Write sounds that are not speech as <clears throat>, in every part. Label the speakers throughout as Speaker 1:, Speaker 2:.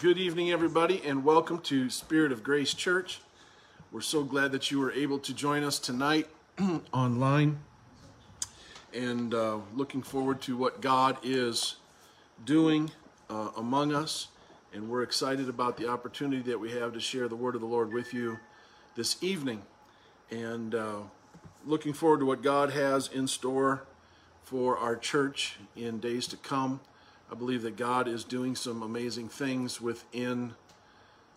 Speaker 1: Good evening, everybody, and welcome to Spirit of Grace Church. We're so glad that you were able to join us tonight <clears throat> online and uh, looking forward to what God is doing uh, among us. And we're excited about the opportunity that we have to share the word of the Lord with you this evening. And uh, looking forward to what God has in store for our church in days to come. I believe that God is doing some amazing things within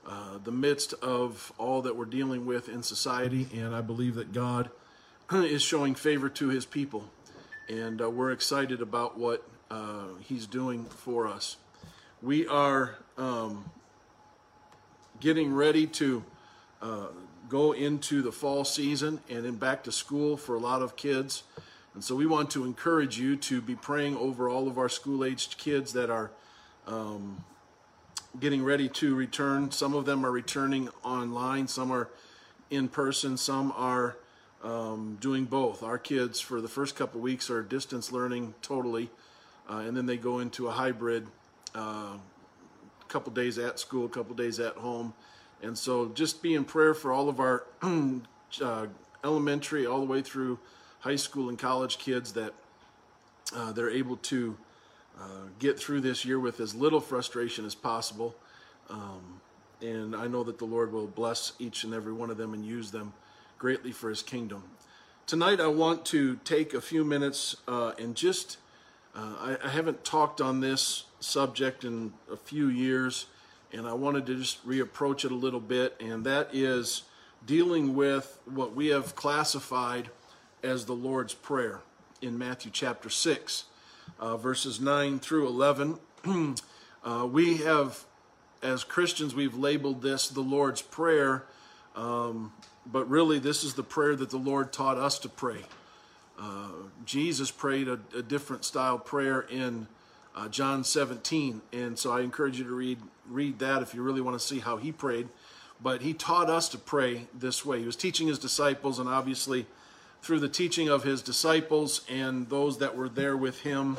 Speaker 1: uh, the midst of all that we're dealing with in society, and I believe that God <clears throat> is showing favor to his people. And uh, we're excited about what uh, he's doing for us. We are um, getting ready to uh, go into the fall season and then back to school for a lot of kids. And so we want to encourage you to be praying over all of our school aged kids that are um, getting ready to return. Some of them are returning online, some are in person, some are um, doing both. Our kids, for the first couple weeks, are distance learning totally, uh, and then they go into a hybrid uh, couple days at school, a couple days at home. And so just be in prayer for all of our <clears throat> uh, elementary all the way through high school and college kids that uh, they're able to uh, get through this year with as little frustration as possible. Um, and I know that the Lord will bless each and every one of them and use them greatly for his kingdom. Tonight, I want to take a few minutes uh, and just, uh, I, I, haven't talked on this subject in a few years, and I wanted to just reapproach it a little bit, and that is dealing with what we have classified as the Lord's Prayer in Matthew chapter 6, uh, verses 9 through 11. <clears throat> uh, we have, as Christians, we've labeled this the Lord's Prayer, um, but really this is the prayer that the Lord taught us to pray. Uh, Jesus prayed a, a, different style prayer in uh, John 17, and so I encourage you to read read that if you really want to see how he prayed. But he taught us to pray this way. He was teaching his disciples, and obviously through the teaching of his disciples and those that were there with him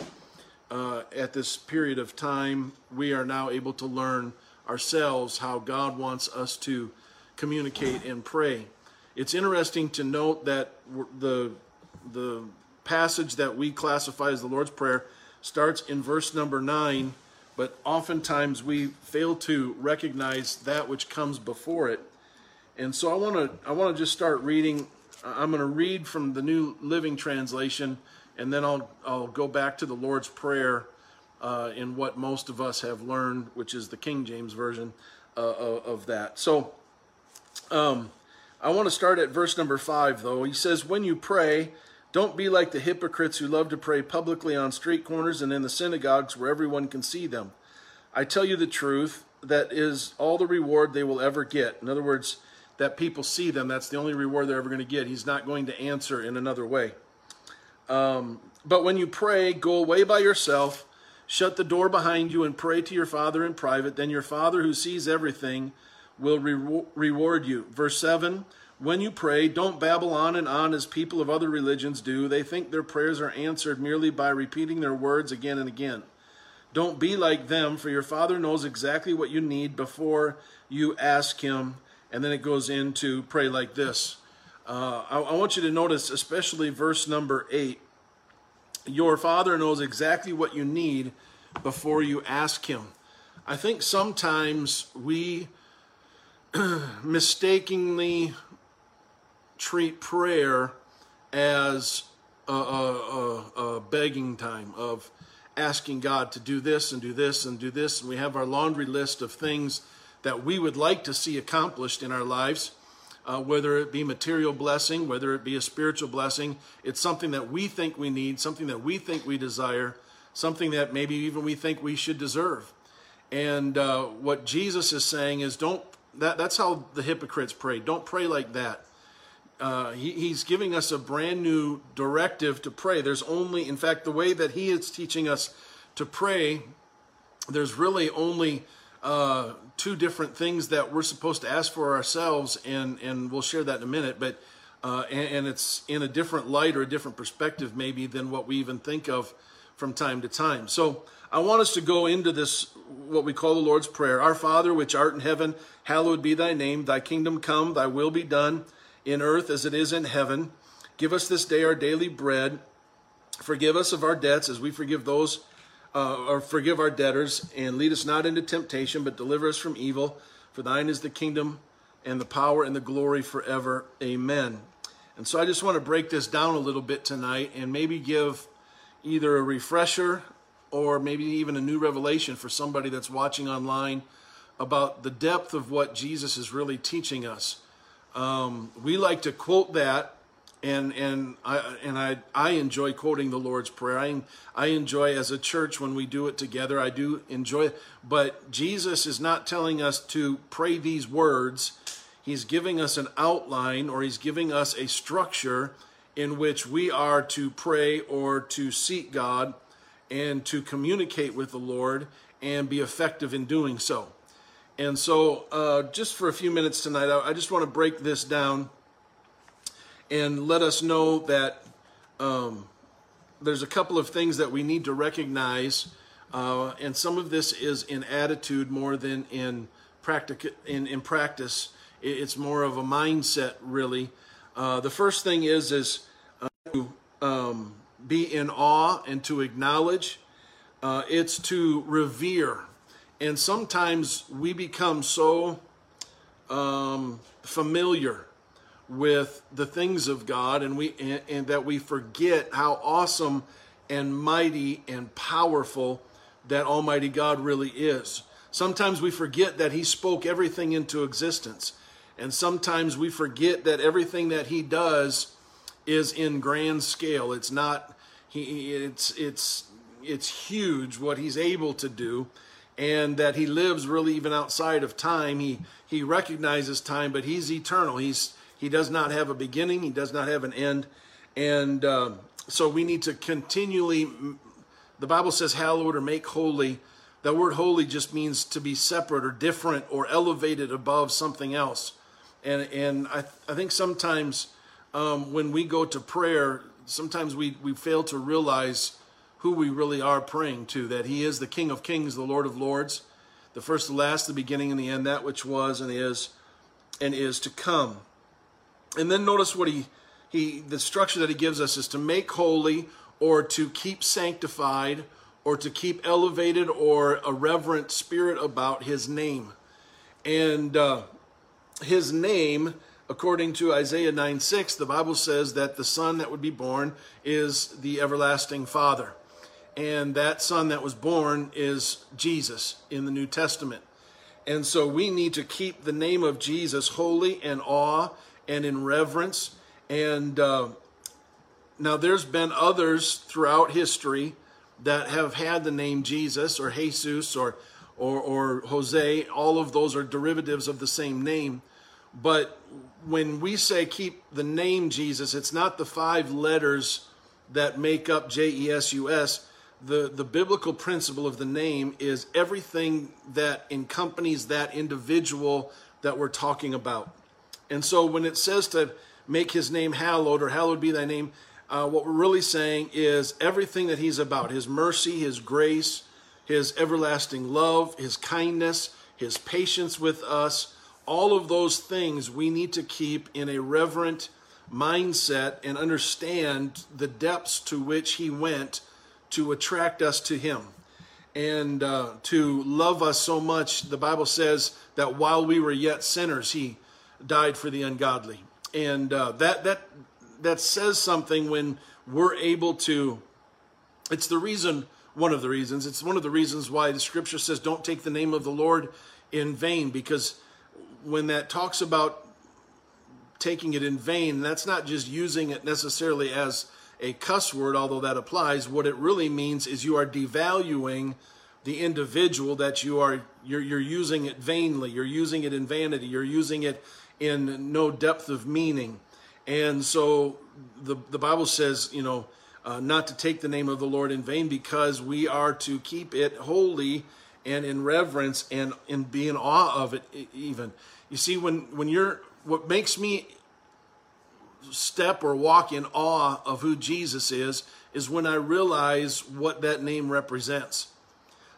Speaker 1: uh, at this period of time, we are now able to learn ourselves how God wants us to communicate and pray. It's interesting to note that the the passage that we classify as the Lord's Prayer starts in verse number nine, but oftentimes we fail to recognize that which comes before it. And so I want to I want to just start reading I'm going to read from the New Living Translation, and then I'll, I'll go back to the Lord's Prayer uh, in what most of us have learned, which is the King James Version uh, of that. So um, I want to start at verse number five, though. He says, When you pray, don't be like the hypocrites who love to pray publicly on street corners and in the synagogues where everyone can see them. I tell you the truth, that is all the reward they will ever get. In other words, that people see them. That's the only reward they're ever going to get. He's not going to answer in another way. Um, but when you pray, go away by yourself, shut the door behind you, and pray to your Father in private. Then your Father who sees everything will re- reward you. Verse 7 When you pray, don't babble on and on as people of other religions do. They think their prayers are answered merely by repeating their words again and again. Don't be like them, for your Father knows exactly what you need before you ask Him and then it goes into pray like this. Uh, I, I want you to notice, especially verse number eight. Your Father knows exactly what you need before you ask Him. I think sometimes we <clears throat> mistakenly treat prayer as a, a, a, begging time of asking God to do this and do this and do this. And we have our laundry list of things that we would like to see accomplished in our lives, uh, whether it be material blessing, whether it be a spiritual blessing. It's something that we think we need, something that we think we desire, something that maybe even we think we should deserve. And uh, what Jesus is saying is, don't. That, that's how the hypocrites pray. Don't pray like that. Uh, he, he's giving us a brand new directive to pray. There's only, in fact, the way that he is teaching us to pray, there's really only uh, two different things that we're supposed to ask for ourselves, and and we'll share that in a minute. But uh, and, and, it's in a different light or a different perspective maybe than what we even think of from time to time. So I want us to go into this, what we call the Lord's Prayer. Our Father, which art in heaven, hallowed be thy name. Thy kingdom come, thy will be done in earth as it is in heaven. Give us this day our daily bread. Forgive us of our debts as we forgive those, uh, or forgive our debtors, and lead us not into temptation, but deliver us from evil. For thine is the kingdom and the power and the glory forever. Amen. And so I just want to break this down a little bit tonight and maybe give either a refresher or maybe even a new revelation for somebody that's watching online about the depth of what Jesus is really teaching us. Um, we like to quote that, and and I and I I enjoy quoting the Lord's Prayer. I I enjoy as a church when we do it together. I do enjoy it, but Jesus is not telling us to pray these words. He's giving us an outline, or he's giving us a structure in which we are to pray or to seek God and to communicate with the Lord and be effective in doing so. And so, uh, just for a few minutes tonight, I, I just want to break this down and let us know that um, there's a couple of things that we need to recognize, uh, and some of this is in attitude more than in practic- in, in practice. It's more of a mindset, really. Uh, the first thing is is uh, to um, be in awe and to acknowledge. Uh, it's to revere and sometimes we become so um, familiar with the things of God and we and, and that we forget how awesome and mighty and powerful that Almighty God really is. Sometimes we forget that He spoke everything into existence. And sometimes we forget that everything that He does is in grand scale. It's not he it's it's it's huge what He's able to do and that he lives really even outside of time. He he recognizes time, but he's eternal. He's he does not have a beginning. He does not have an end, and uh, so we need to continually. The Bible says, "Hallowed" or "make holy." That word "holy" just means to be separate or different or elevated above something else, and and I I think sometimes um, when we go to prayer, sometimes we we fail to realize who we really are praying to, that He is the King of Kings, the Lord of Lords, the first, the last, the beginning, and the end, that which was and is and is to come. And then notice what he he the structure that he gives us is to make holy or to keep sanctified or to keep elevated or a reverent spirit about his name. And uh, his name, according to Isaiah 9 6, the Bible says that the son that would be born is the everlasting Father and that son that was born is Jesus in the New Testament. And so we need to keep the name of Jesus holy and awe and in reverence. And uh, now there's been others throughout history that have had the name Jesus or Jesus or, or, or Jose. All of those are derivatives of the same name. But when we say keep the name Jesus, it's not the five letters that make up J E S U S the, the biblical principle of the name is everything that accompanies that individual that we're talking about. And so when it says to make his name hallowed or hallowed be thy name, uh, what we're really saying is everything that he's about his mercy, his grace, his everlasting love, his kindness, his patience with us all of those things we need to keep in a reverent mindset and understand the depths to which he went to attract us to Him and uh, to love us so much. The Bible says that while we were yet sinners, He died for the ungodly, and uh, that that that says something when we're able to. It's the reason, one of the reasons. It's one of the reasons why the Scripture says, "Don't take the name of the Lord in vain," because when that talks about taking it in vain, that's not just using it necessarily as a cuss word, although that applies. What it really means is you are devaluing the individual that you are you're, you're using it vainly you're using it in vanity you're using it in no depth of meaning and so the, the bible says you know uh, not to take the name of the lord in vain because we are to keep it holy and in reverence and in be in awe of it even you see when when you're what makes me step or walk in awe of who Jesus is is when I realize what that name represents.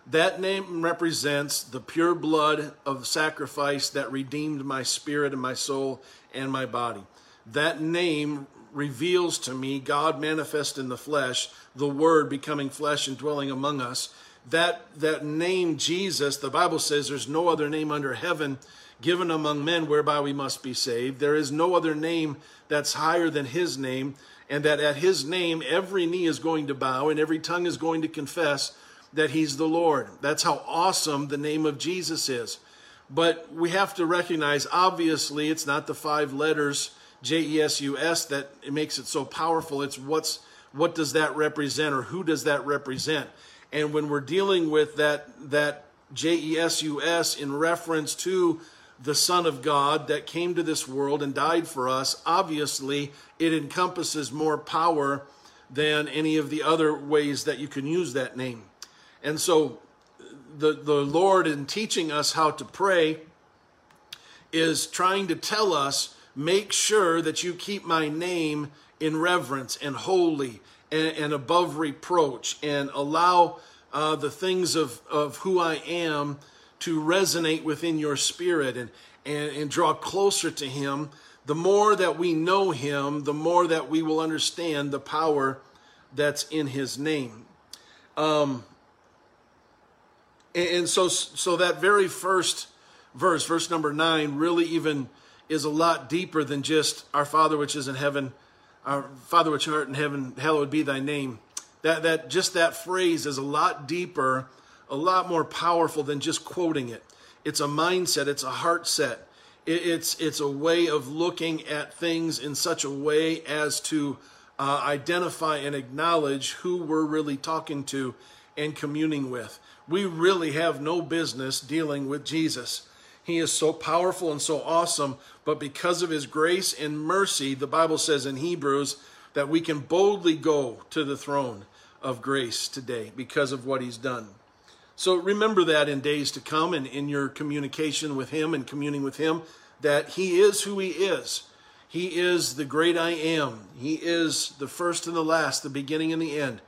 Speaker 1: That name represents the pure blood of sacrifice that redeemed my spirit and my soul and my body. That name reveals to me God manifest in the flesh, the Word becoming flesh and dwelling among us. That, that name, Jesus, the Bible says there's no other name under heaven given among men whereby we must be saved. There is no other name that's higher than his name, and that at his name every knee is going to bow and every tongue is going to confess that he's the Lord. That's how awesome the name of Jesus is. But we have to recognize, obviously, it's not the five letters J E S U S that it makes it so powerful. It's what's what does that represent or who does that represent? And when we're dealing with that that J E S U S in reference to the Son of God that came to this world and died for us, obviously it encompasses more power than any of the other ways that you can use that name. And so the, the Lord, in teaching us how to pray, is trying to tell us make sure that you keep my name in reverence and holy and, and above reproach and allow uh, the things of, of who I am to resonate within your spirit and, and, and draw closer to Him, the more that we know Him, the more that we will understand the power that's in His name. Um, and, so, so that very first verse, verse number nine, really even is a lot deeper than just our Father which is in heaven, our Father which art in heaven, hallowed be thy name. That, that just that phrase is a lot deeper a lot more powerful than just quoting it. It's a mindset, it's a heart set. It's, it's a way of looking at things in such a way as to uh, identify and acknowledge who we're really talking to and communing with. We really have no business dealing with Jesus. He is so powerful and so awesome, but because of his grace and mercy, the Bible says in Hebrews that we can boldly go to the throne of grace today because of what he's done. So remember that in days to come and in your communication with Him and communing with Him, that He is who He is. He is the great I am. He is the first and the last, the beginning and the end.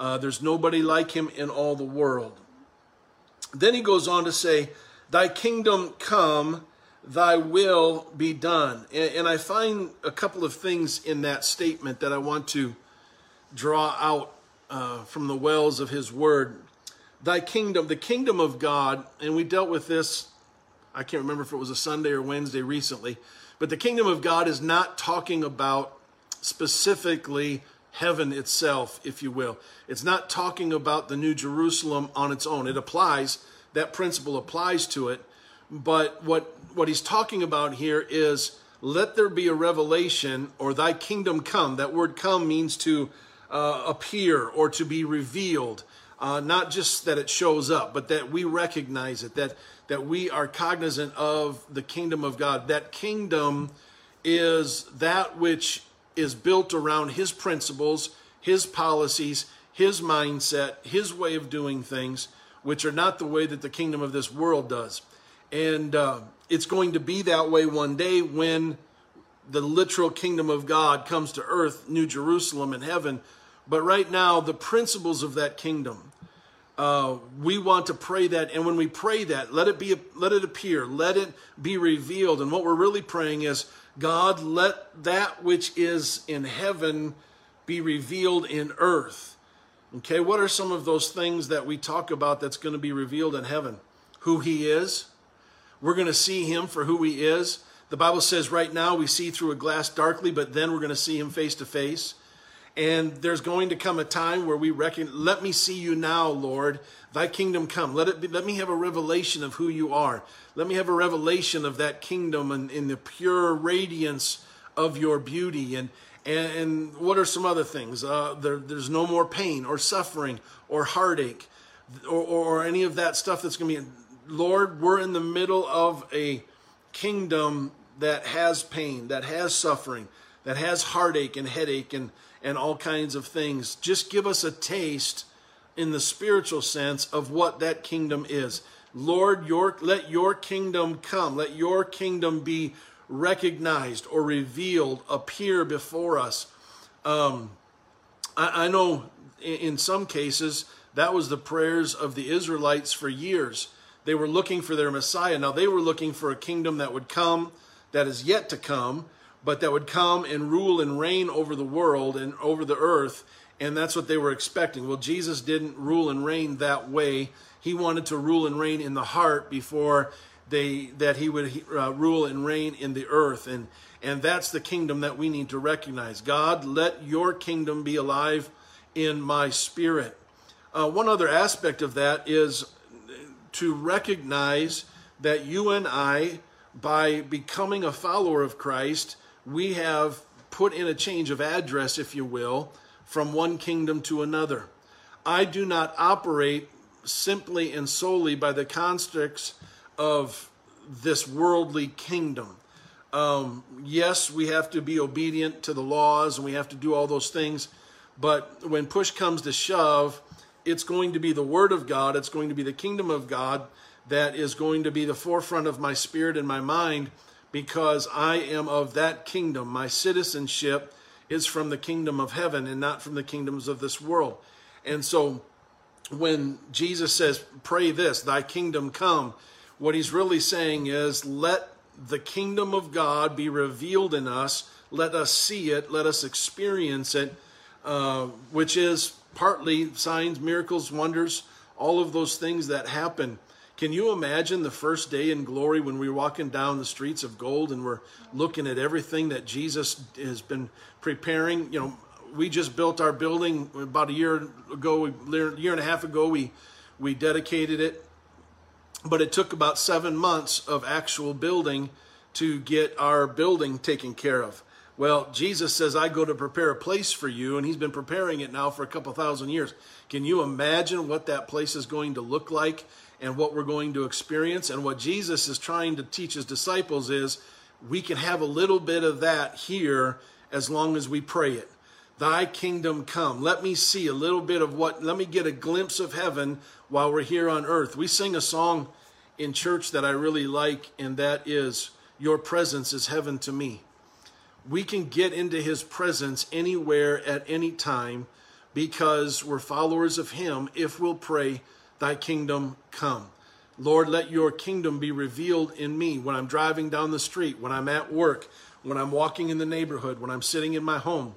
Speaker 1: Uh, there's nobody like Him in all the world. Then he goes on to say, Thy kingdom come, thy will be done. And, and I find a couple of things in that statement that I want to draw out uh, from the wells of his word thy kingdom, the kingdom of God, and we dealt with this, I can't remember if it was a Sunday or Wednesday recently, but the kingdom of God is not talking about specifically heaven itself, if you will. It's not talking about the New Jerusalem on its own. It applies, that principle applies to it. But what, what he's talking about here is let there be a revelation or thy kingdom come. That word come means to uh, appear or to be revealed. Uh, not just that it shows up, but that we recognize it, that, that we are cognizant of the kingdom of God. That kingdom is that which is built around His principles, His policies, His mindset, His way of doing things, which are not the way that the kingdom of this world does. And uh, it's going to be that way one day when the literal kingdom of God comes to earth, New Jerusalem in heaven. But right now, the principles of that kingdom, uh, we want to pray that, and when we pray that, let it be, let it appear, let it be revealed. And what we're really praying is, God, let that which is in heaven be revealed in earth. Okay, what are some of those things that we talk about that's going to be revealed in heaven? Who He is. We're going to see Him for who He is. The Bible says right now we see through a glass darkly, but then we're going to see Him face to face. And there's going to come a time where we reckon, let me see you now, Lord. Thy kingdom come. Let it be, let me have a revelation of who you are. Let me have a revelation of that kingdom and in the pure radiance of your beauty. And, and, and what are some other things? Uh, there, there's no more pain or suffering or heartache or, or, or any of that stuff that's going to be. Lord, we're in the middle of a kingdom that has pain, that has suffering, that has heartache and headache and and all kinds of things. Just give us a taste in the spiritual sense of what that kingdom is. Lord, your, let your kingdom come. Let your kingdom be recognized or revealed, appear before us. Um, I, I know in, in some cases that was the prayers of the Israelites for years. They were looking for their Messiah. Now they were looking for a kingdom that would come, that is yet to come, but that would come and rule and reign over the world and over the earth. And that's what they were expecting. Well, Jesus didn't rule and reign that way. He wanted to rule and reign in the heart before they that he would uh, rule and reign in the earth. And and that's the kingdom that we need to recognize. God, let your kingdom be alive in my spirit. Uh, one other aspect of that is to recognize that you and I, by becoming a follower of Christ, we have put in a change of address, if you will, from one kingdom to another. I do not operate simply and solely by the constructs of this worldly kingdom. Um, yes, we have to be obedient to the laws and we have to do all those things, but when push comes to shove, it's going to be the Word of God, it's going to be the kingdom of God that is going to be the forefront of my spirit and my mind because I am of that kingdom. My citizenship is from the kingdom of heaven and not from the kingdoms of this world. And so when Jesus says, Pray this, thy kingdom come, what he's really saying is, Let the kingdom of God be revealed in us. Let us see it, let us experience it, uh, which is partly signs, miracles, wonders, all of those things that happen. Can you imagine the first day in glory when we're walking down the streets of gold and we're looking at everything that Jesus has been preparing? You know, we just built our building about a year ago, a year and a half ago. We we dedicated it, but it took about seven months of actual building to get our building taken care of. Well, Jesus says, I go to prepare a place for you, and he's been preparing it now for a couple thousand years. Can you imagine what that place is going to look like and what we're going to experience? And what Jesus is trying to teach his disciples is we can have a little bit of that here as long as we pray it. Thy kingdom come. Let me see a little bit of what, let me get a glimpse of heaven while we're here on earth. We sing a song in church that I really like, and that is, Your presence is heaven to me we can get into his presence anywhere at any time because we're followers of him if we'll pray, Thy kingdom come. Lord, let your kingdom be revealed in me when I'm driving down the street, when I'm at work, when I'm walking in the neighborhood, when I'm sitting in my home.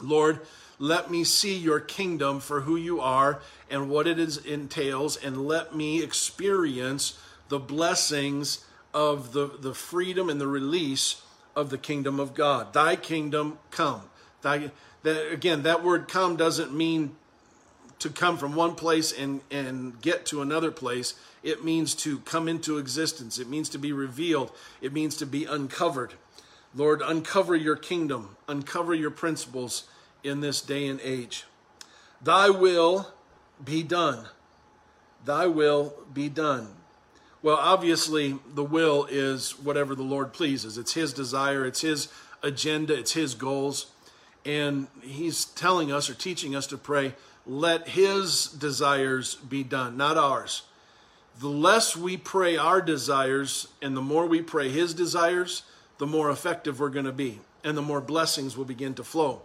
Speaker 1: Lord, let me see your kingdom for who you are and what it is, entails, and let me experience the blessings of the, the freedom and the release of the kingdom of God. Thy kingdom come. Thy, that, again, that word come doesn't mean to come from one place and, and get to another place. It means to come into existence. It means to be revealed. It means to be uncovered. Lord, uncover your kingdom, uncover your principles in this day and age. Thy will be done. Thy will be done. Well, obviously, the will is whatever the Lord pleases. It's His desire, it's His agenda, it's His goals. And He's telling us or teaching us to pray, let His desires be done, not ours. The less we pray our desires and the more we pray His desires, the more effective we're going to be and the more blessings will begin to flow.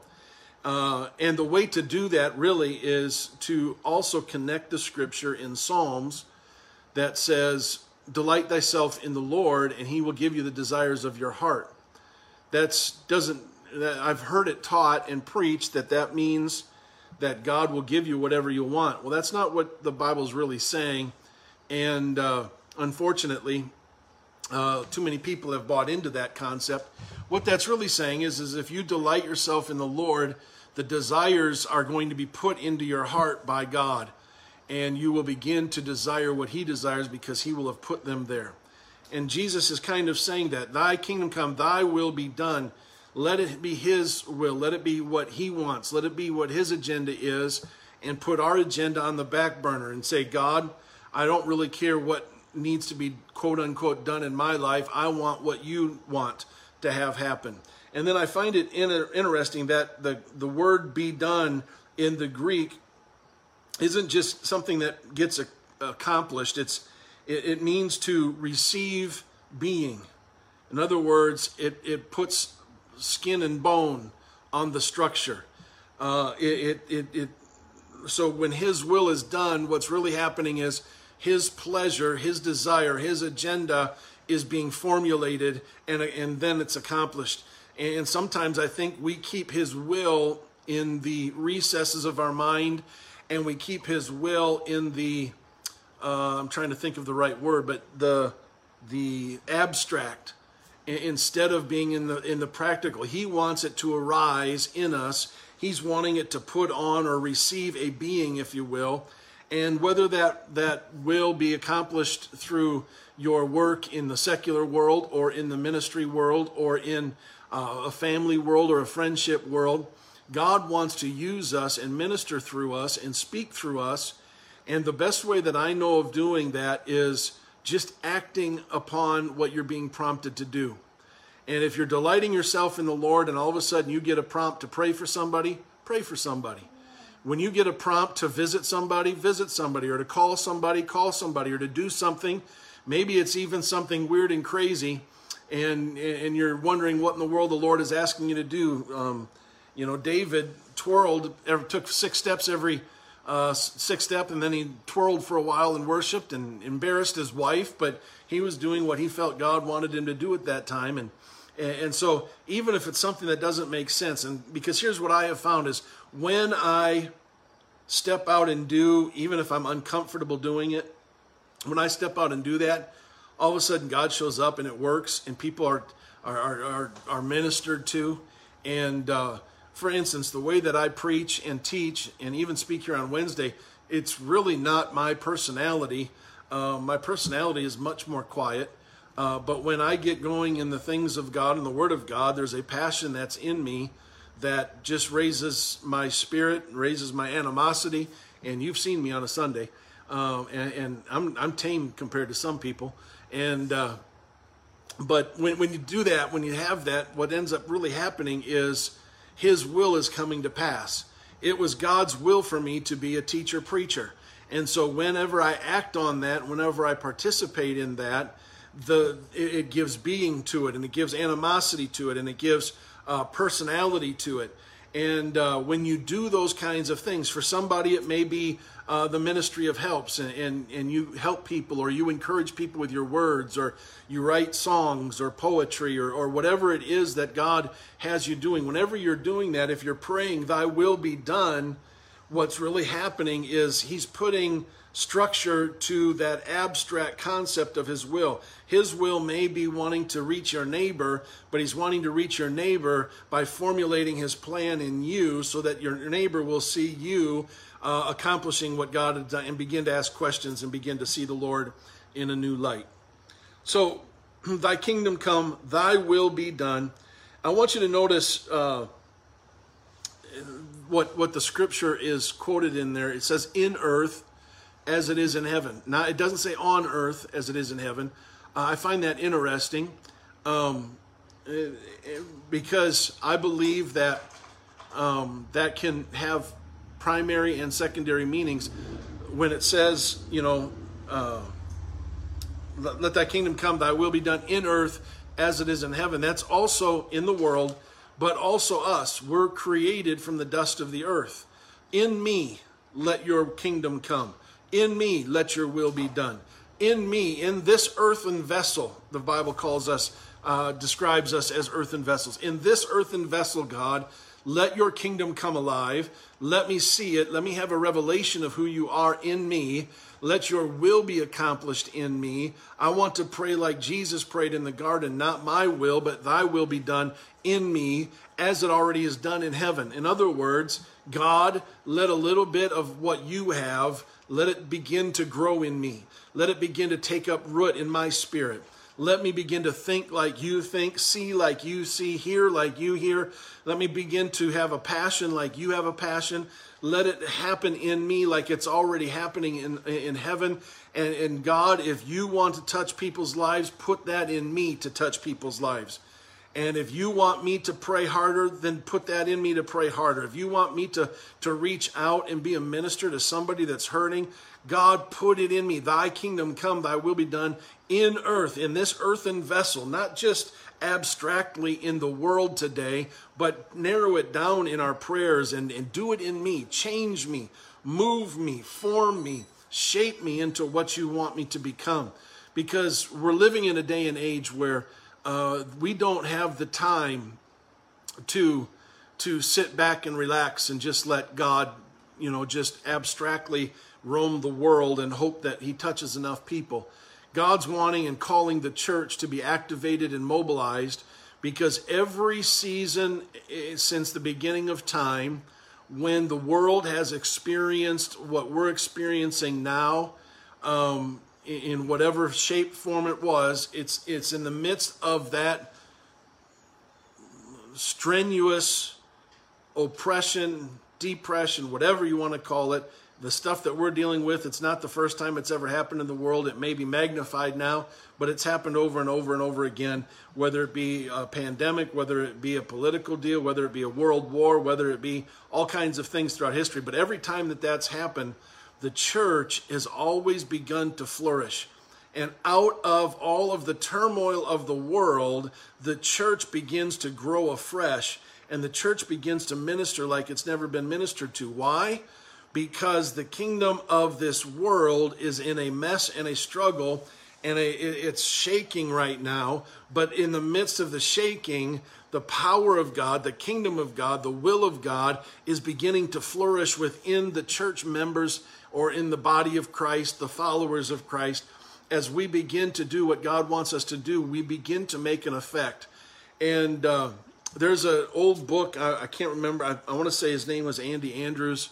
Speaker 1: Uh, and the way to do that really is to also connect the scripture in Psalms that says, delight thyself in the Lord, and he will give you the desires of your heart. That's doesn't I've heard it taught and preached that that means that God will give you whatever you want. Well, that's not what the Bible's really saying, and uh, unfortunately, uh, too many people have bought into that concept. What that's really saying is, is if you delight yourself in the Lord, the desires are going to be put into your heart by God and you will begin to desire what he desires because he will have put them there. And Jesus is kind of saying that, Thy kingdom come, thy will be done. Let it be his will. Let it be what he wants. Let it be what his agenda is. And put our agenda on the back burner and say, God, I don't really care what needs to be quote unquote done in my life. I want what you want to have happen. And then I find it interesting that the, the word be done in the Greek isn't just something that gets accomplished. It's it, it means to receive being. In other words, it, it puts skin and bone on the structure. Uh, it, it, it, so when His will is done, what's really happening is His pleasure, His desire, His agenda is being formulated, and, and then it's accomplished. And sometimes I think we keep His will in the recesses of our mind, and we keep His will in the uh, I'm trying to think of the right word, but the the abstract instead of being in the in the practical. He wants it to arise in us. He's wanting it to put on or receive a being, if you will. And whether that that will be accomplished through your work in the secular world or in the ministry world or in uh, a family world or a friendship world, God wants to use us and minister through us and speak through us. And the best way that I know of doing that is just acting upon what you're being prompted to do. And if you're delighting yourself in the Lord and all of a sudden you get a prompt to pray for somebody, pray for somebody. When you get a prompt to visit somebody, visit somebody, or to call somebody, call somebody, or to do something, maybe it's even something weird and crazy, and and you're wondering what in the world the Lord is asking you to do. Um, you know, David twirled, took six steps every uh, sixth step, and then he twirled for a while and worshipped and embarrassed his wife, but he was doing what he felt God wanted him to do at that time. And, and so, even if it's something that doesn't make sense, and because here's what I have found is when I step out and do, even if I'm uncomfortable doing it, when I step out and do that, all of a sudden God shows up and it works, and people are are are, are ministered to, and uh, for instance, the way that I preach and teach and even speak here on Wednesday, it's really not my personality. Uh, my personality is much more quiet. Uh, but when I get going in the things of God and the Word of God, there's a passion that's in me that just raises my spirit, raises my animosity. And you've seen me on a Sunday, uh, and, and, I'm I'm tame compared to some people. And uh, but when when you do that, when you have that, what ends up really happening is his will is coming to pass. It was God's will for me to be a teacher preacher. And so whenever I act on that, whenever I participate in that, the it, it gives being to it and it gives animosity to it and it gives uh, personality to it. And uh, when you do those kinds of things, for somebody it may be uh, the ministry of helps and, and, and you help people or you encourage people with your words or you write songs or poetry or, or whatever it is that God has you doing. Whenever you're doing that, if you're praying, Thy will be done, what's really happening is He's putting structure to that abstract concept of His will. His will may be wanting to reach your neighbor, but He's wanting to reach your neighbor by formulating His plan in you so that your neighbor will see you uh, accomplishing what God had done and begin to ask questions and begin to see the Lord in a new light. So, <clears throat> thy kingdom come, thy will be done. I want you to notice uh, what, what the scripture is quoted in there. It says, in earth as it is in heaven. Now, it doesn't say on earth as it is in heaven. Uh, I find that interesting um, because I believe that um, that can have primary and secondary meanings when it says, you know, uh, let, let thy kingdom come, thy will be done in earth as it is in heaven. That's also in the world, but also us. We're created from the dust of the earth. In me, let your kingdom come. In me, let your will be done. In me, in this earthen vessel, the Bible calls us, uh, describes us as earthen vessels. In this earthen vessel, God, let your kingdom come alive. Let me see it. Let me have a revelation of who you are in me. Let your will be accomplished in me. I want to pray like Jesus prayed in the garden, not my will, but thy will be done in me as it already is done in heaven. In other words, God, let a little bit of what you have, let it begin to grow in me. Let it begin to take up root in my spirit. Let me begin to think like you think, see like you see, hear like you hear. Let me begin to have a passion like you have a passion. Let it happen in me like it's already happening in, in heaven. And, and God, if you want to touch people's lives, put that in me to touch people's lives. And if you want me to pray harder, then put that in me to pray harder. If you want me to, to reach out and be a minister to somebody that's hurting, God, put it in me. Thy kingdom come, thy will be done in earth, in this earthen vessel, not just abstractly in the world today, but narrow it down in our prayers and, and do it in me. Change me, move me, form me, shape me into what you want me to become. Because we're living in a day and age where uh, we don't have the time to to sit back and relax and just let God, you know, just abstractly roam the world and hope that He touches enough people. God's wanting and calling the church to be activated and mobilized because every season eh, since the beginning of time, when the world has experienced what we're experiencing now, um, in whatever shape, form it was, it's it's in the midst of that strenuous oppression, depression, whatever you want to call it, the stuff that we're dealing with, it's not the first time it's ever happened in the world. It may be magnified now, but it's happened over and over and over again, whether it be a pandemic, whether it be a political deal, whether it be a world war, whether it be all kinds of things throughout history. But every time that that's happened, the church has always begun to flourish. And out of all of the turmoil of the world, the church begins to grow afresh and the church begins to minister like it's never been ministered to. Why? Because the kingdom of this world is in a mess and a struggle and it's shaking right now. But in the midst of the shaking, the power of God, the kingdom of God, the will of God is beginning to flourish within the church members or in the body of Christ, the followers of Christ. As we begin to do what God wants us to do, we begin to make an effect. And uh, there's an old book, I, I can't remember, I, I want to say his name was Andy Andrews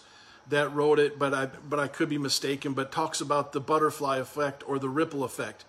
Speaker 1: that wrote it, but I but I could be mistaken. But talks about the butterfly effect or the ripple effect,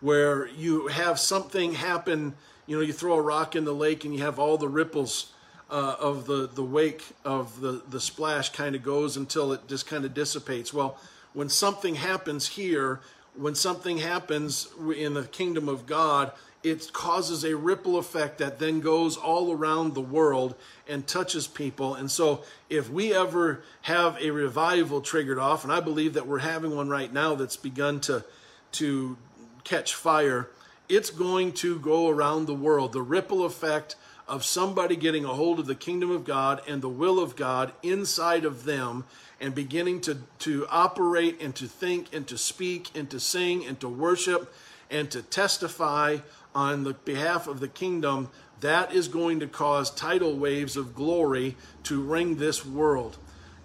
Speaker 1: where you have something happen. You know, you throw a rock in the lake and you have all the ripples uh, of the the wake of the the splash kind of goes until it just kind of dissipates. Well, when something happens here, when something happens in the kingdom of God, it causes a ripple effect that then goes all around the world and touches people. And so, if we ever have a revival triggered off, and I believe that we're having one right now that's begun to, to catch fire, it's going to go around the world. The ripple effect of somebody getting a hold of the kingdom of God and the will of God inside of them and beginning to, to operate and to think and to speak and to sing and to worship and to testify on the behalf of the kingdom, that is going to cause tidal waves of glory to ring this world.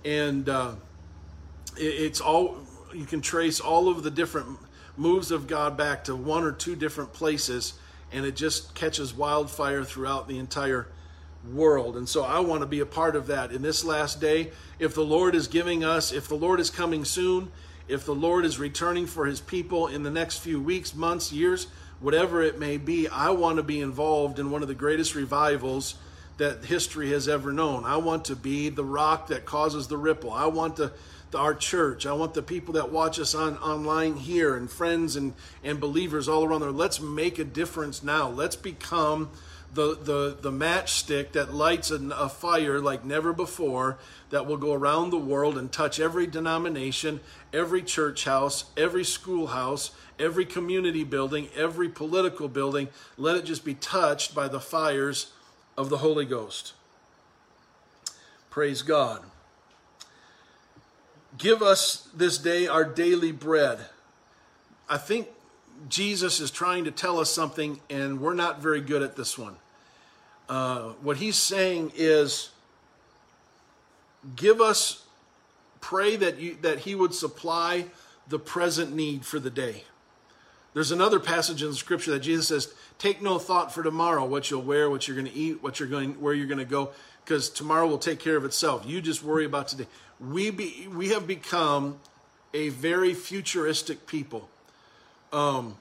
Speaker 1: And uh, it's all, you can trace all of the different moves of God back to one or two different places, and it just catches wildfire throughout the entire world. And so I want to be a part of that in this last day. If the Lord is giving us, if the Lord is coming soon, if the Lord is returning for his people in the next few weeks, months, years, whatever it may be, I want to be involved in one of the greatest revivals that history has ever known. I want to be the rock that causes the ripple. I want to our church. I want the people that watch us on online here and friends and, and believers all around there. Let's make a difference now. Let's become the, the, the matchstick that lights a, a fire like never before that will go around the world and touch every denomination, every church house, every schoolhouse, every community building, every political building, let it just be touched by the fires of the Holy Ghost. Praise God. Give us this day our daily bread. I think Jesus is trying to tell us something, and we're not very good at this one. Uh, what he's saying is give us, pray that, you, that he would supply the present need for the day. There's another passage in the scripture that Jesus says, "Take no thought for tomorrow, what you'll wear, what you're going to eat, what you're going, where you're going to go, because tomorrow will take care of itself. You just worry about today." We be, we have become a very futuristic people. Um,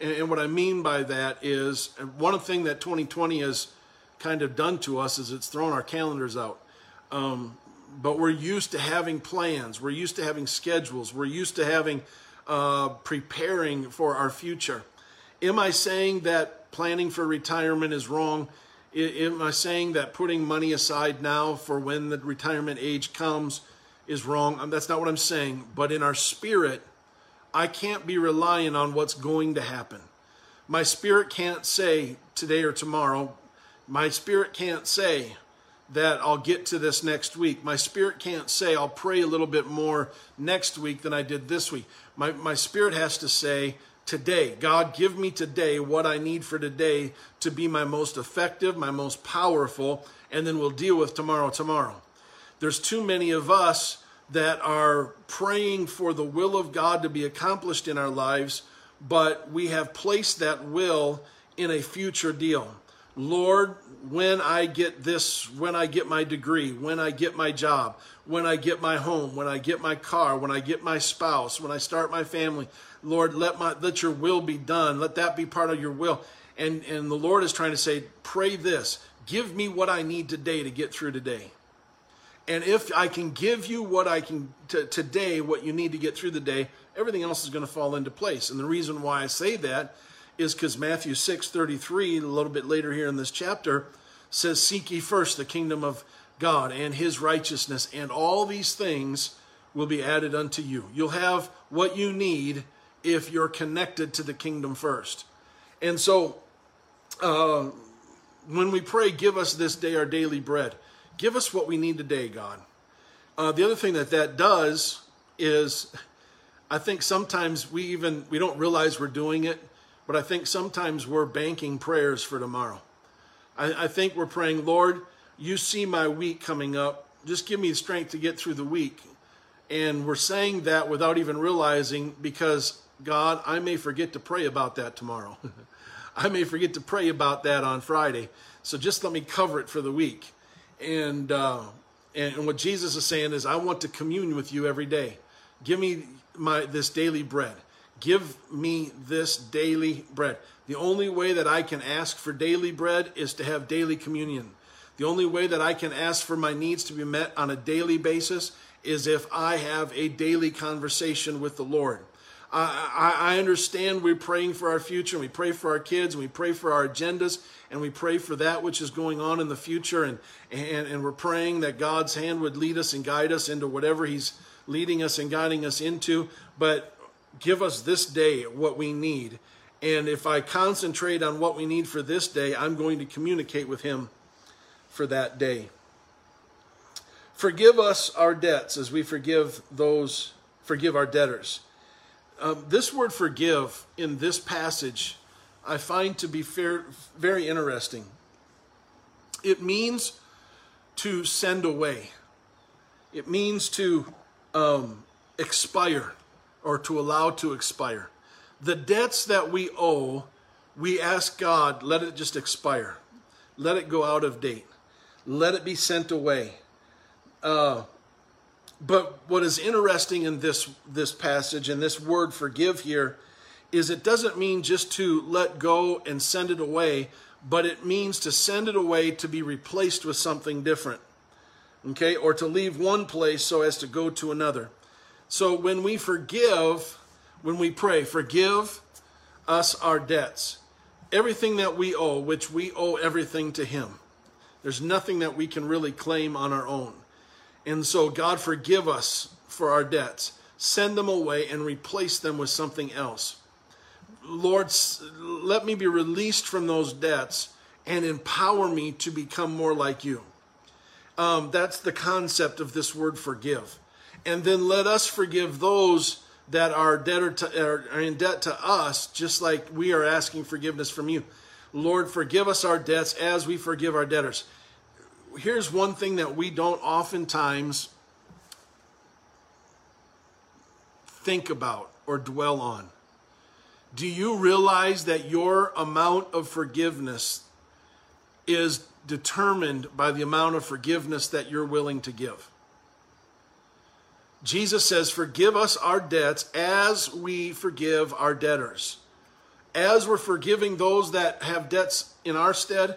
Speaker 1: and, and what I mean by that is, one thing that 2020 has kind of done to us is it's thrown our calendars out. Um, but we're used to having plans. We're used to having schedules. We're used to having uh, preparing for our future. Am I saying that planning for retirement is wrong? Am I saying that putting money aside now for when the retirement age comes is wrong? Um, that's not what I'm saying. But in our spirit, I can't be relying on what's going to happen. My spirit can't say today or tomorrow. My spirit can't say that I'll get to this next week. My spirit can't say I'll pray a little bit more next week than I did this week. My, my spirit has to say, today. God, give me today what I need for today to be my most effective, my most powerful, and then we'll deal with tomorrow tomorrow. There's too many of us that are praying for the will of God to be accomplished in our lives, but we have placed that will in a future deal. Lord, when I get this, when I get my degree, when I get my job, when I get my home, when I get my car, when I get my spouse, when I start my family, Lord, let my let your will be done. Let that be part of your will. And and the Lord is trying to say, pray this. Give me what I need today to get through today. And if I can give you what I can t- today, what you need to get through the day, everything else is going to fall into place. And the reason why I say that is because Matthew 6 33, a little bit later here in this chapter, says, Seek ye first the kingdom of God and his righteousness, and all these things will be added unto you. You'll have what you need if you're connected to the kingdom first. And so, uh, when we pray, give us this day our daily bread, give us what we need today, God. Uh, the other thing that that does is, I think sometimes we even we don't realize we're doing it, but I think sometimes we're banking prayers for tomorrow. I, I think we're praying, Lord, you see my week coming up. Just give me strength to get through the week. And we're saying that without even realizing because God, I may forget to pray about that tomorrow. <laughs> I may forget to pray about that on Friday. So just let me cover it for the week. And, uh, and what Jesus is saying is, I want to commune with you every day. Give me my this daily bread. Give me this daily bread. The only way that I can ask for daily bread is to have daily communion. The only way that I can ask for my needs to be met on a daily basis is if I have a daily conversation with the Lord. I, I, understand we're praying for our future, and we pray for our kids, and we pray for our agendas, and we pray for that which is going on in the future, and, and, and we're praying that God's hand would lead us and guide us into whatever He's leading us and guiding us into. But give us this day what we need. And if I concentrate on what we need for this day, I'm going to communicate with Him for that day. Forgive us our debts as we forgive those, forgive our debtors. Um, this word forgive in this passage I find to be fair, very interesting. It means to send away, it means to um, expire or to allow to expire. The debts that we owe, we ask God, let it just expire, let it go out of date, let it be sent away. Uh, but what is interesting in this this passage and this word forgive here is it doesn't mean just to let go and send it away, but it means to send it away to be replaced with something different. Okay? Or to leave one place so as to go to another. So when we forgive, when we pray, forgive us our debts. Everything that we owe, which we owe everything to Him. There's nothing that we can really claim on our own. And so, God, forgive us for our debts. Send them away and replace them with something else. Lord, let me be released from those debts and empower me to become more like you. Um, that's the concept of this word forgive and then let us forgive those that are, debtor to, are in debt to us, just like we are asking forgiveness from you. Lord, forgive us our debts as we forgive our debtors. Here's one thing that we don't oftentimes think about or dwell on. Do you realize that your amount of forgiveness is determined by the amount of forgiveness that you're willing to give? Jesus says, Forgive us our debts as we forgive our debtors. As we're forgiving those that have debts in our stead,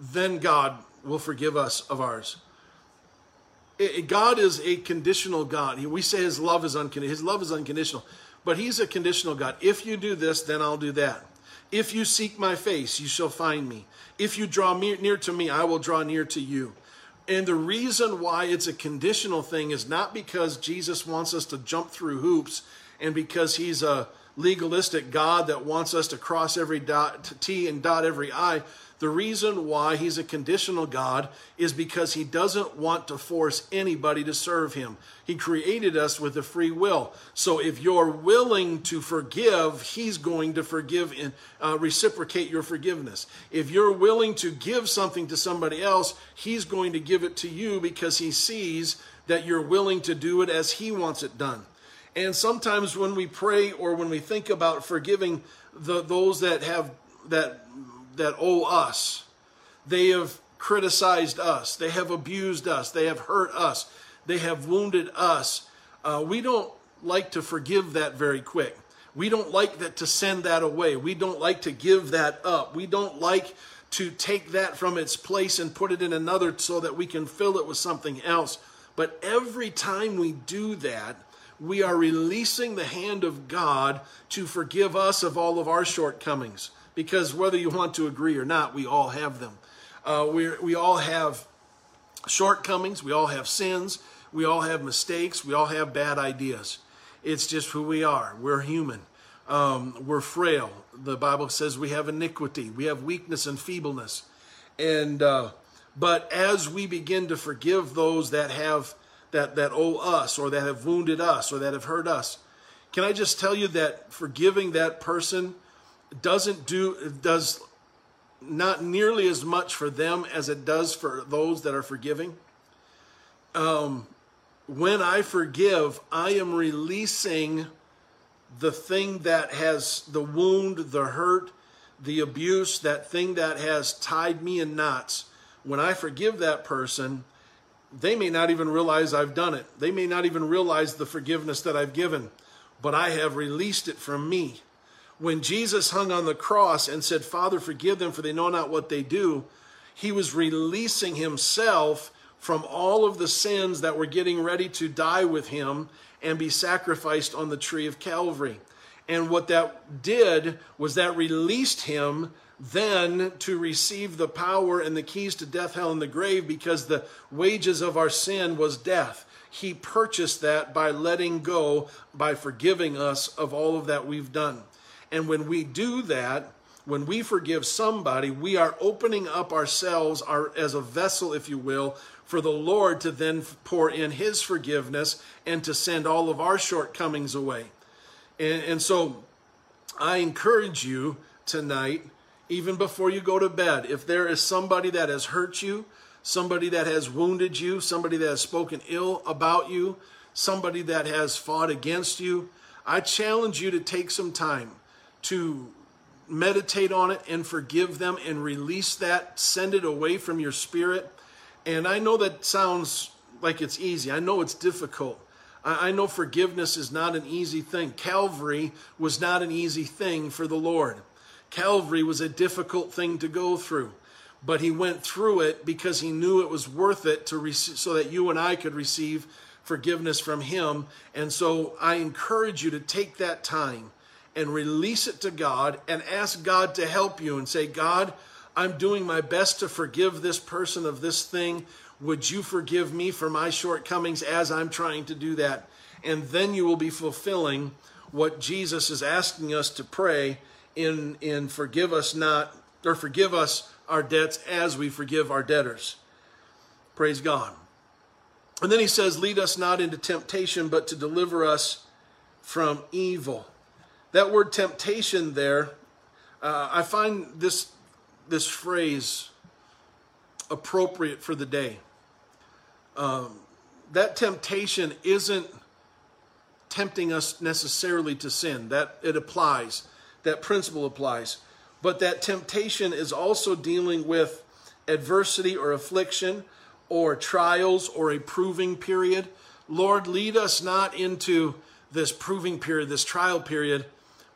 Speaker 1: then God will forgive us of ours. God is a conditional God. We say His love is unconditional. His love is unconditional, but He's a conditional God. If you do this, then I'll do that. If you seek my face, you shall find me. If you draw near to me, I will draw near to you. And the reason why it's a conditional thing is not because Jesus wants us to jump through hoops and because he's a legalistic God that wants us to cross every dot, T and dot every I. The reason why he's a conditional God is because he doesn't want to force anybody to serve him. He created us with a free will. So if you're willing to forgive, he's going to forgive and uh, reciprocate your forgiveness. If you're willing to give something to somebody else, he's going to give it to you because he sees that you're willing to do it as he wants it done. And sometimes when we pray or when we think about forgiving the, those that have that that owe us, they have criticized us, they have abused us, they have hurt us, they have wounded us. Uh, we don't like to forgive that very quick. We don't like that to send that away. We don't like to give that up. We don't like to take that from its place and put it in another so that we can fill it with something else. But every time we do that, we are releasing the hand of God to forgive us of all of our shortcomings. Because whether you want to agree or not, we all have them. Uh, we we all have shortcomings. We all have sins. We all have mistakes. We all have bad ideas. It's just who we are. We're human. Um, we're frail. The Bible says we have iniquity. We have weakness and feebleness. And uh, but as we begin to forgive those that have that, that owe us or that have wounded us or that have hurt us. Can I just tell you that forgiving that person doesn't do, does not nearly as much for them as it does for those that are forgiving? Um, when I forgive, I am releasing the thing that has the wound, the hurt, the abuse, that thing that has tied me in knots. When I forgive that person, they may not even realize I've done it. They may not even realize the forgiveness that I've given, but I have released it from me. When Jesus hung on the cross and said, Father, forgive them, for they know not what they do, he was releasing himself from all of the sins that were getting ready to die with him and be sacrificed on the tree of Calvary. And what that did was that released him then to receive the power and the keys to death, hell, and the grave because the wages of our sin was death. He purchased that by letting go, by forgiving us of all of that we've done. And when we do that, when we forgive somebody, we are opening up ourselves our, as a vessel, if you will, for the Lord to then pour in His forgiveness and to send all of our shortcomings away. And, and so I encourage you tonight even before you go to bed. If there is somebody that has hurt you, somebody that has wounded you, somebody that has spoken ill about you, somebody that has fought against you, I challenge you to take some time to meditate on it and forgive them and release that, send it away from your spirit. And I know that sounds like it's easy, I know it's difficult. I know forgiveness is not an easy thing. Calvary was not an easy thing for the Lord. Calvary was a difficult thing to go through, but he went through it because he knew it was worth it to receive, so that you and I could receive forgiveness from him. And so I encourage you to take that time and release it to God and ask God to help you and say, God, I'm doing my best to forgive this person of this thing. Would you forgive me for my shortcomings as I'm trying to do that? And then you will be fulfilling what Jesus is asking us to pray in, in forgive us not, or forgive us our debts as we forgive our debtors. Praise God. And then he says, Lead us not into temptation, but to deliver us from evil. That word temptation there, uh, I find this, this phrase appropriate for the day. Um, that temptation isn't tempting us necessarily to sin. That it applies that principle applies. But that temptation is also dealing with adversity or affliction or trials or a proving period. Lord, lead us not into this proving period, this trial period,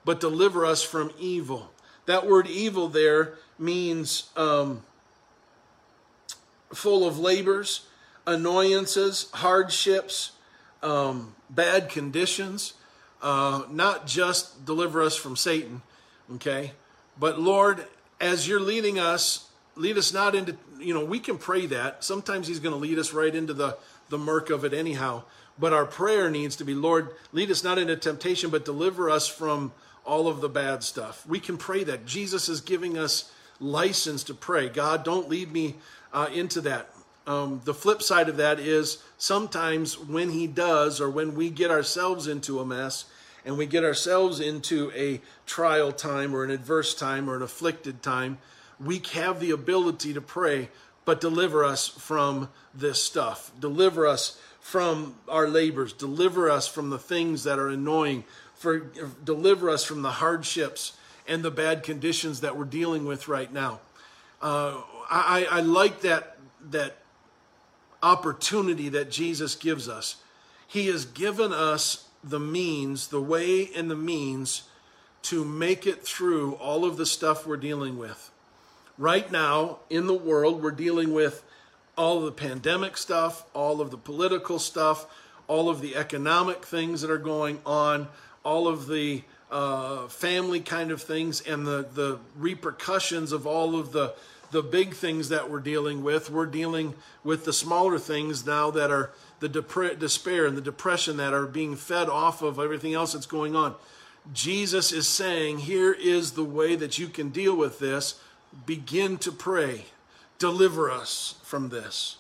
Speaker 1: but deliver us from evil. That word evil there means um, full of labors, annoyances, hardships, um, bad conditions uh, not just deliver us from Satan, okay, But Lord, as you're leading us, lead us not into, you know, we can pray that. Sometimes He's going to lead us right into the, the murk of it anyhow. But our prayer needs to be, Lord, lead us not into temptation, but deliver us from all of the bad stuff. We can pray that. Jesus is giving us license to pray. God, don't lead me uh, into that. Um, the flip side of that is sometimes when He does, or when we get ourselves into a mess, and we get ourselves into a trial time or an adverse time or an afflicted time, we have the ability to pray, but deliver us from this stuff. Deliver us from our labors. Deliver us from the things that are annoying. For, deliver us from the hardships and the bad conditions that we're dealing with right now. Uh, I, I like that that opportunity that Jesus gives us. He has given us the means, the way and the means to make it through all of the stuff we're dealing with. Right now in the world, we're dealing with all of the pandemic stuff, all of the political stuff, all of the economic things that are going on, all of the uh, family kind of things, and the, the repercussions of all of the, the big things that we're dealing with. We're dealing with the smaller things now that are the despair and the depression that are being fed off of everything else that's going on. Jesus is saying, Here is the way that you can deal with this. Begin to pray. Deliver us from this.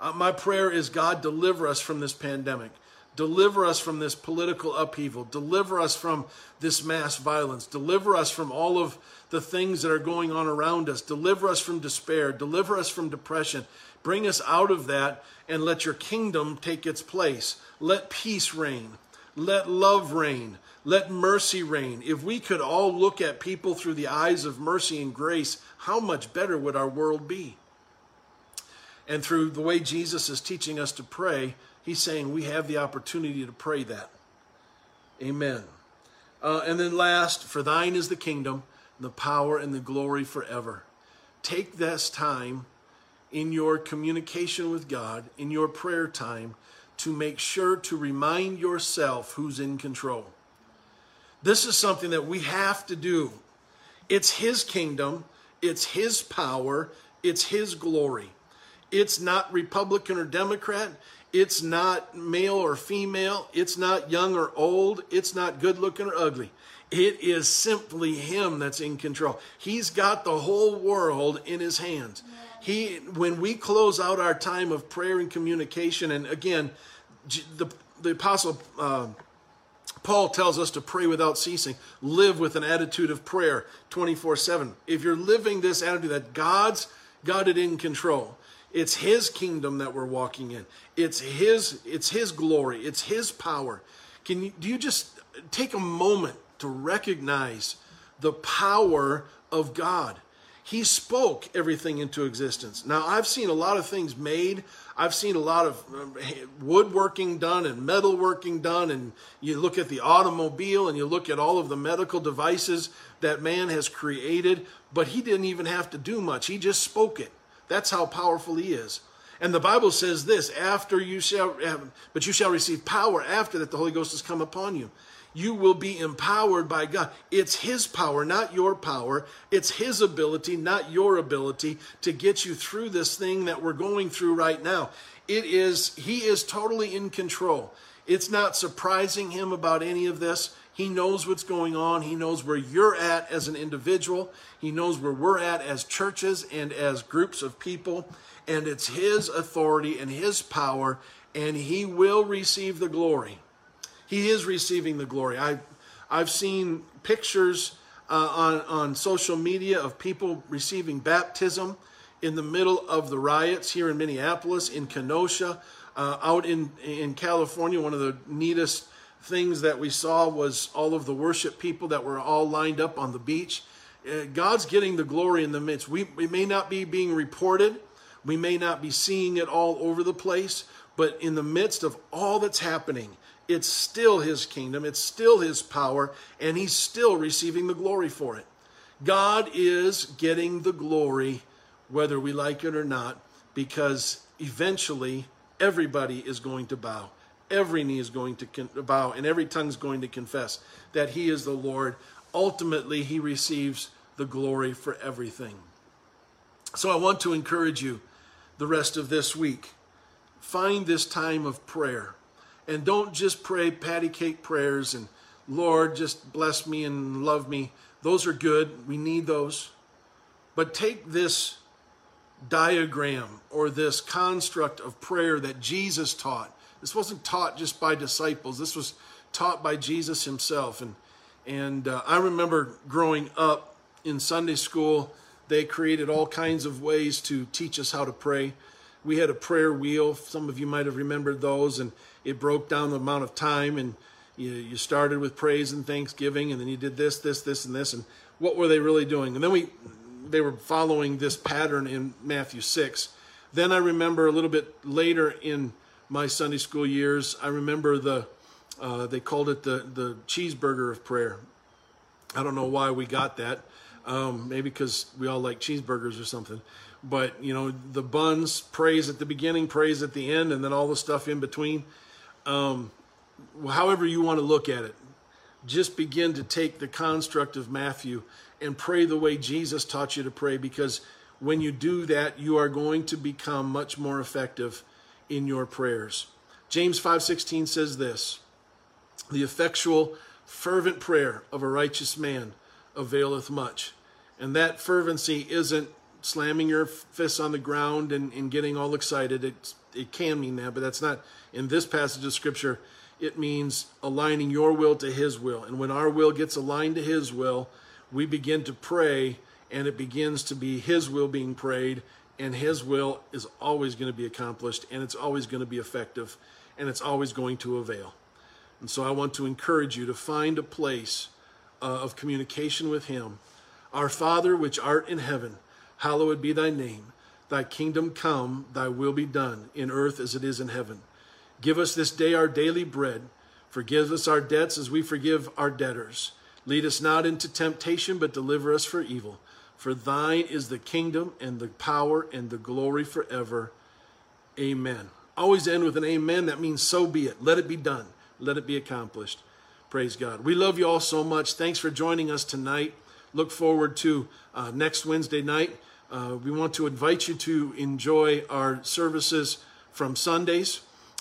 Speaker 1: Uh, my prayer is God, deliver us from this pandemic. Deliver us from this political upheaval. Deliver us from this mass violence. Deliver us from all of the things that are going on around us. Deliver us from despair. Deliver us from depression. Bring us out of that and let your kingdom take its place. Let peace reign. Let love reign. Let mercy reign. If we could all look at people through the eyes of mercy and grace, how much better would our world be? And through the way Jesus is teaching us to pray, he's saying we have the opportunity to pray that. Amen. Uh, and then last, for thine is the kingdom, the power, and the glory forever. Take this time in your communication with God, in your prayer time, to make sure to remind yourself who's in control. This is something that we have to do. It's His kingdom, it's His power, it's His glory. It's not Republican or Democrat. It's not male or female. It's not young or old. It's not good looking or ugly. It is simply Him that's in control. He's got the whole world in His hands. He, when we close out our time of prayer and communication, and again, the, the apostle uh, Paul tells us to pray without ceasing, live with an attitude of prayer 24 7. If you're living this attitude that God's got it in control, it's his kingdom that we're walking in. It's his it's his glory, it's his power. Can you do you just take a moment to recognize the power of God? He spoke everything into existence. Now, I've seen a lot of things made. I've seen a lot of um, woodworking done and metalworking done. And you look at the automobile and you look at all of the medical devices that man has created, but he didn't even have to do much. He just spoke it. That's how powerful he is. And the Bible says this after you shall, eh, but you shall receive power after that the Holy Ghost has come upon you you will be empowered by God. It's His power, not your power. It's His ability, not your ability, to get you through this thing that we're going through right now. It is, He is totally in control. It's not surprising Him about any of this. He knows what's going on. He knows where you're at as an individual. He knows where we're at as churches and as groups of people. And it's His authority and His power, and He will receive the glory. He is receiving the glory. I, I've seen pictures uh, on, on social media of people receiving baptism in the middle of the riots here in Minneapolis, in Kenosha, uh, out in, in California. One of the neatest things that we saw was all of the worship people that were all lined up on the beach. Uh, God's getting the glory in the midst. We, we may not be being reported, we may not be seeing it all over the place, but in the midst of all that's happening, it's still his kingdom, it's still his power, and he's still receiving the glory for it. God is getting the glory whether we like it or not, because eventually everybody is going to bow. Every knee is going to bow, and every tongue is going to confess that he is the Lord. Ultimately, he receives the glory for everything. So I want to encourage you the rest of this week. Find this time of prayer. And don't just pray patty cake prayers and, Lord, just bless me and love me. Those are good. We need those. But take this diagram or this construct of prayer that Jesus taught. This wasn't taught just by disciples. This was taught by Jesus himself. And and uh, I remember growing up in Sunday school, they created all kinds of ways to teach us how to pray. We had a prayer wheel. Some of you might have remembered those, and it broke down the amount of time. And you, you started with praise and thanksgiving, and then you did this, this, this, and this. And what were they really doing? And then we, they were following this pattern in Matthew six. Then I remember a little bit later in my Sunday school years, I remember the uh, they called it the, the cheeseburger of prayer. I don't know why we got that. Um, maybe because we all like cheeseburgers or something. But, you know, the buns, praise at the beginning, praise at the end, and then all the stuff in between. Um, however you want to look at it, just begin to take the construct of Matthew and pray the way Jesus taught you to pray because when you do that, you are going to become much more effective in your prayers. James 5:16 says this, the effectual, fervent prayer of a righteous man availeth much. And that fervency isn't slamming your fists on the ground and, and getting all excited. It, it can mean that, but that's not in this passage of Scripture. It means aligning your will to His will. And when our will gets aligned to His will, we begin to pray, and it begins to be His will being prayed, and His will is always going to be accomplished, and it's always going to be effective, and it's always going to avail. And so I want to encourage you to find a place uh, of communication with Him. Our Father, which art in heaven, hallowed be thy name. Thy kingdom come, thy will be done, in earth as it is in heaven. Give us this day our daily bread. Forgive us our debts as we forgive our debtors. Lead us not into temptation, but deliver us from evil. For thine is the kingdom and the power and the glory forever. Amen. Always end with an amen. That means so be it. Let it be done let it be accomplished. Praise God. We love you all so much. Thanks for joining us tonight. Look forward to uh, next Wednesday night. Uh, we want to invite you to enjoy our services from Sundays.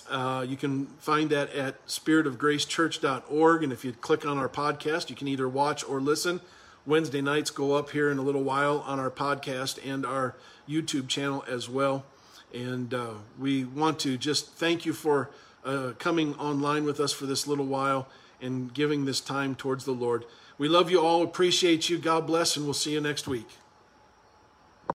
Speaker 1: Uh, you can find that at spiritofgracechurch.org. And if you click on our podcast, you can either watch or listen. Wednesday nights go up here in a little while on our podcast and our YouTube channel as well. And uh, we want to just thank you for uh, coming online with us for this little while and giving this time towards the Lord. We love you all, appreciate you. God bless, and we'll see you next week.